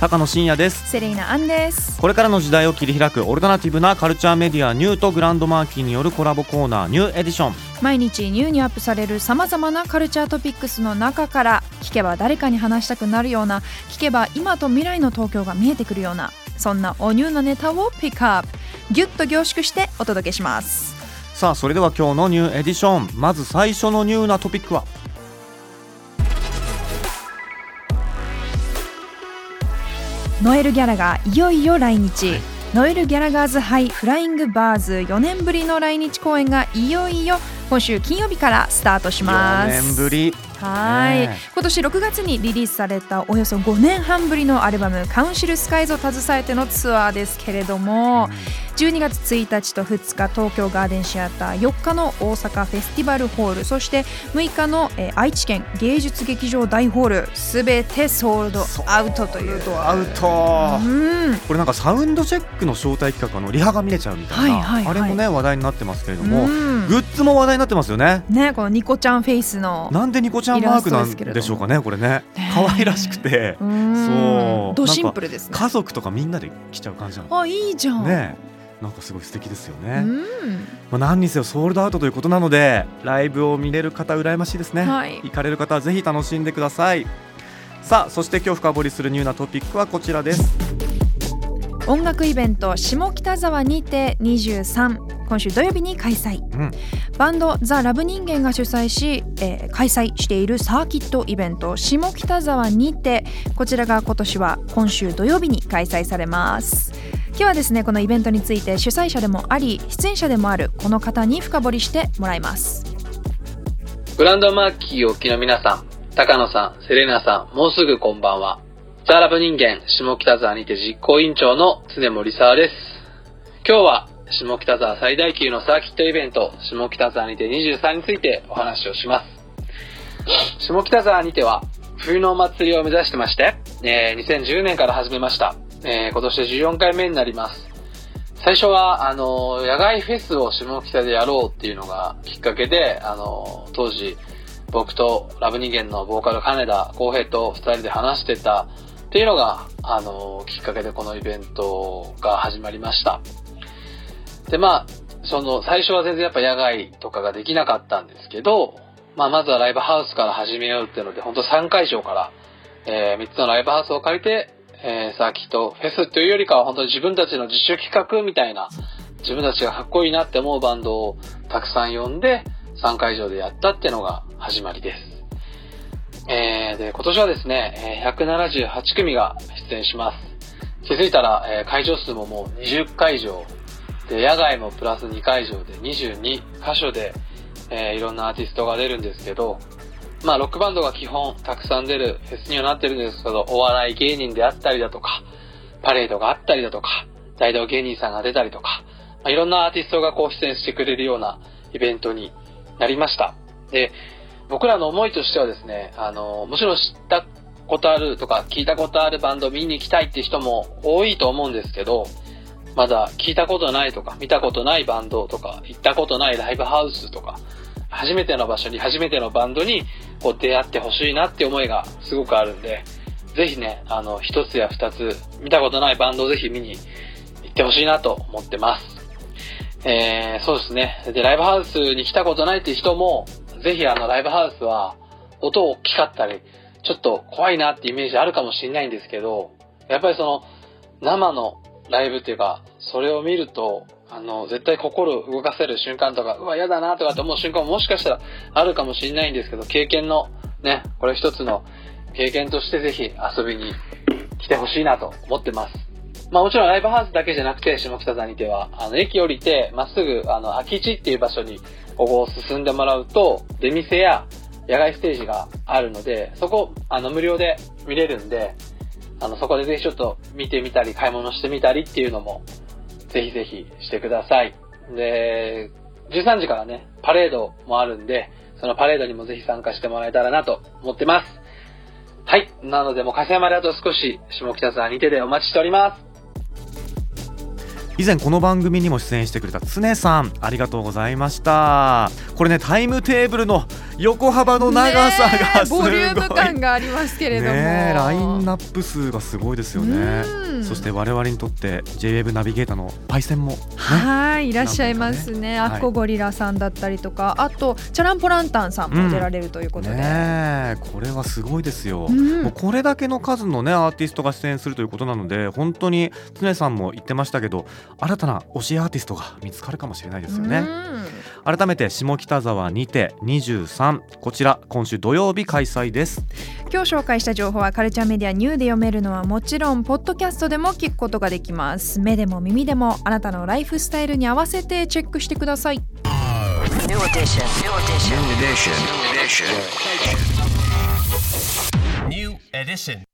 高野真也です。セレイナアンです。これからの時代を切り開くオルタナティブなカルチャーメディアニューとグランドマーキーによるコラボコーナーニューエディション。毎日ニューにアップされるさまざまなカルチャートピックスの中から聞けば誰かに話したくなるような聞けば今と未来の東京が見えてくるようなそんなおニューなネタをピックアップ。ギュッと凝縮してお届けしますさあそれでは今日のニューエディション。まず最初のニューなトピックは？ノエル・ギャラがいよいよ来日、ノエル・ギャラガーズ・ハイ・フライング・バーズ。4年ぶりの来日公演がいよいよ今週金曜日からスタートします。4年ぶり。はい、ねえ。今年6月にリリースされたおよそ5年半ぶりのアルバム「カウンシル・スカイズ」を携えてのツアーですけれども、12月1日と2日東京ガーデンシアター。4日の大阪フェスティバルホール。そして6日の、えー愛知県芸術劇場大ホール。すべてソールドアウトという。アウト。うん。これなんかサウンドチェックの招待企画のリハが見れちゃうみたいな、はいはいはい。あれもね話題になってますけれども、うん。グッズも話題になってますよね。ねこのニコちゃんフェイスのなんでニコちゃんマークなんでしょうかねこれね。ね可愛らしくて。うん。そう。ドシンプルですね。家族とかみんなで来ちゃう感じなの。あいいじゃん。ねなんかすごい素敵ですよね、うん。まあ、何にせよソールドアウトということなのでライブを見れる方羨ましいですね、はい。行かれる方はぜひ楽しんでください。さあそして今日深掘りするニューなトピックはこちらです。音楽イベント下北沢にて23今週土曜日に開催、うん。バンドザ・ラブ人間が主催し、えー開催しているサーキットイベント下北沢にてこちらが今年は今週土曜日に開催されます。今日はですねこのイベントについて主催者でもあり出演者でもあるこの方に深掘りしてもらいますグランドマーキーをお聞きの皆さん、高野さん、セレナさん、もうすぐこんばんは。ザラブ人間、下北沢にて実行委員長の常森沢です。今日は、下北沢最大級のサーキットイベント、下北沢にて23についてお話をします。下北沢にては、冬のお祭りを目指してまして、えー2010年から始めました。えー今年で14回目になります。最初は、あの、野外フェスを下北でやろうっていうのがきっかけで、あの、当時、僕とラブ人間のボーカル金田浩平と二人で話してたっていうのが、あの、きっかけでこのイベントが始まりました。で、まあ、その、最初は全然やっぱ野外とかができなかったんですけど、まあ、まずはライブハウスから始めようっていうので、本当3会場から、えー、3つのライブハウスを借りて、えー、サーキットフェスというよりかは本当に自分たちの自主企画みたいな、自分たちがかっこいいなって思うバンドをたくさん呼んで、3会場でやったっていうのが始まりです。えー、で、今年はですね、えー178組が出演します。気づいたら、えー会場数ももう20会場。で、野外もプラス2会場で22箇所で、えーいろんなアーティストが出るんですけど、まあ、ロックバンドが基本たくさん出るフェスにはなってるんですけど、お笑い芸人であったりだとか、パレードがあったりだとか、大道芸人さんが出たりとか、まあ、いろんなアーティストがこう出演してくれるようなイベントになりました。で、僕らの思いとしてはですね、あの、もちろん知ったことあるとか、聞いたことあるバンドを見に行きたいって人も多いと思うんですけど、まだ聞いたことないとか、見たことないバンドとか、行ったことないライブハウスとか、初めての場所に初めてのバンドにこう出会ってほしいなって思いがすごくあるんで、ぜひね、あの、一つや二つ見たことないバンドをぜひ見に行ってほしいなと思ってます。えー、そうですね。で、ライブハウスに来たことないっていう人も、ぜひあの、ライブハウスは音大きかったり、ちょっと怖いなってイメージあるかもしれないんですけど、やっぱりその、生のライブっていうか、それを見ると、あの、絶対心動かせる瞬間とか、うわ、嫌だなとかって思う瞬間ももしかしたらあるかもしれないんですけど、経験の、ね、これ一つの経験としてぜひ遊びに来てほしいなと思ってます。まあもちろんライブハウスだけじゃなくて、下北沢にては、あの、駅降りて、まっすぐ、あの、空き地っていう場所に、ここを進んでもらうと、出店や野外ステージがあるので、そこ、あの、無料で見れるんで、あの、そこでぜひちょっと見てみたり、買い物してみたりっていうのも、ぜひぜひしてください。で、13時からね、パレードもあるんで、そのパレードにもぜひ参加してもらえたらなと思ってます。はい。なのでもう笠山であと少し、下北沢にてでお待ちしております。以前この番組にも出演してくれた常さんありがとうございました。これねタイムテーブルの横幅の長さがすごい、ねえボリューム感がありますけれども、ねえラインナップ数がすごいですよね。うん。そして我々にとって JWEB ナビゲーターのパイセンも、ね、はいいらっしゃいますね。ねアッコゴリラさんだったりとか、あとチャランポランタンさんも出られるということで、ねえこれはすごいですよ、うん。もうこれだけの数のねアーティストが出演するということなので本当に常さんも言ってましたけど新たな推しアーティストが見つかるかもしれないですよね、うん改めて下北沢にて23こちら今週土曜日開催です今日紹介した情報はカルチャーメディアニューで読めるのはもちろんポッドキャストでも聞くことができます目でも耳でもあなたのライフスタイルに合わせてチェックしてください New edition. New edition. New edition. New edition. New edition.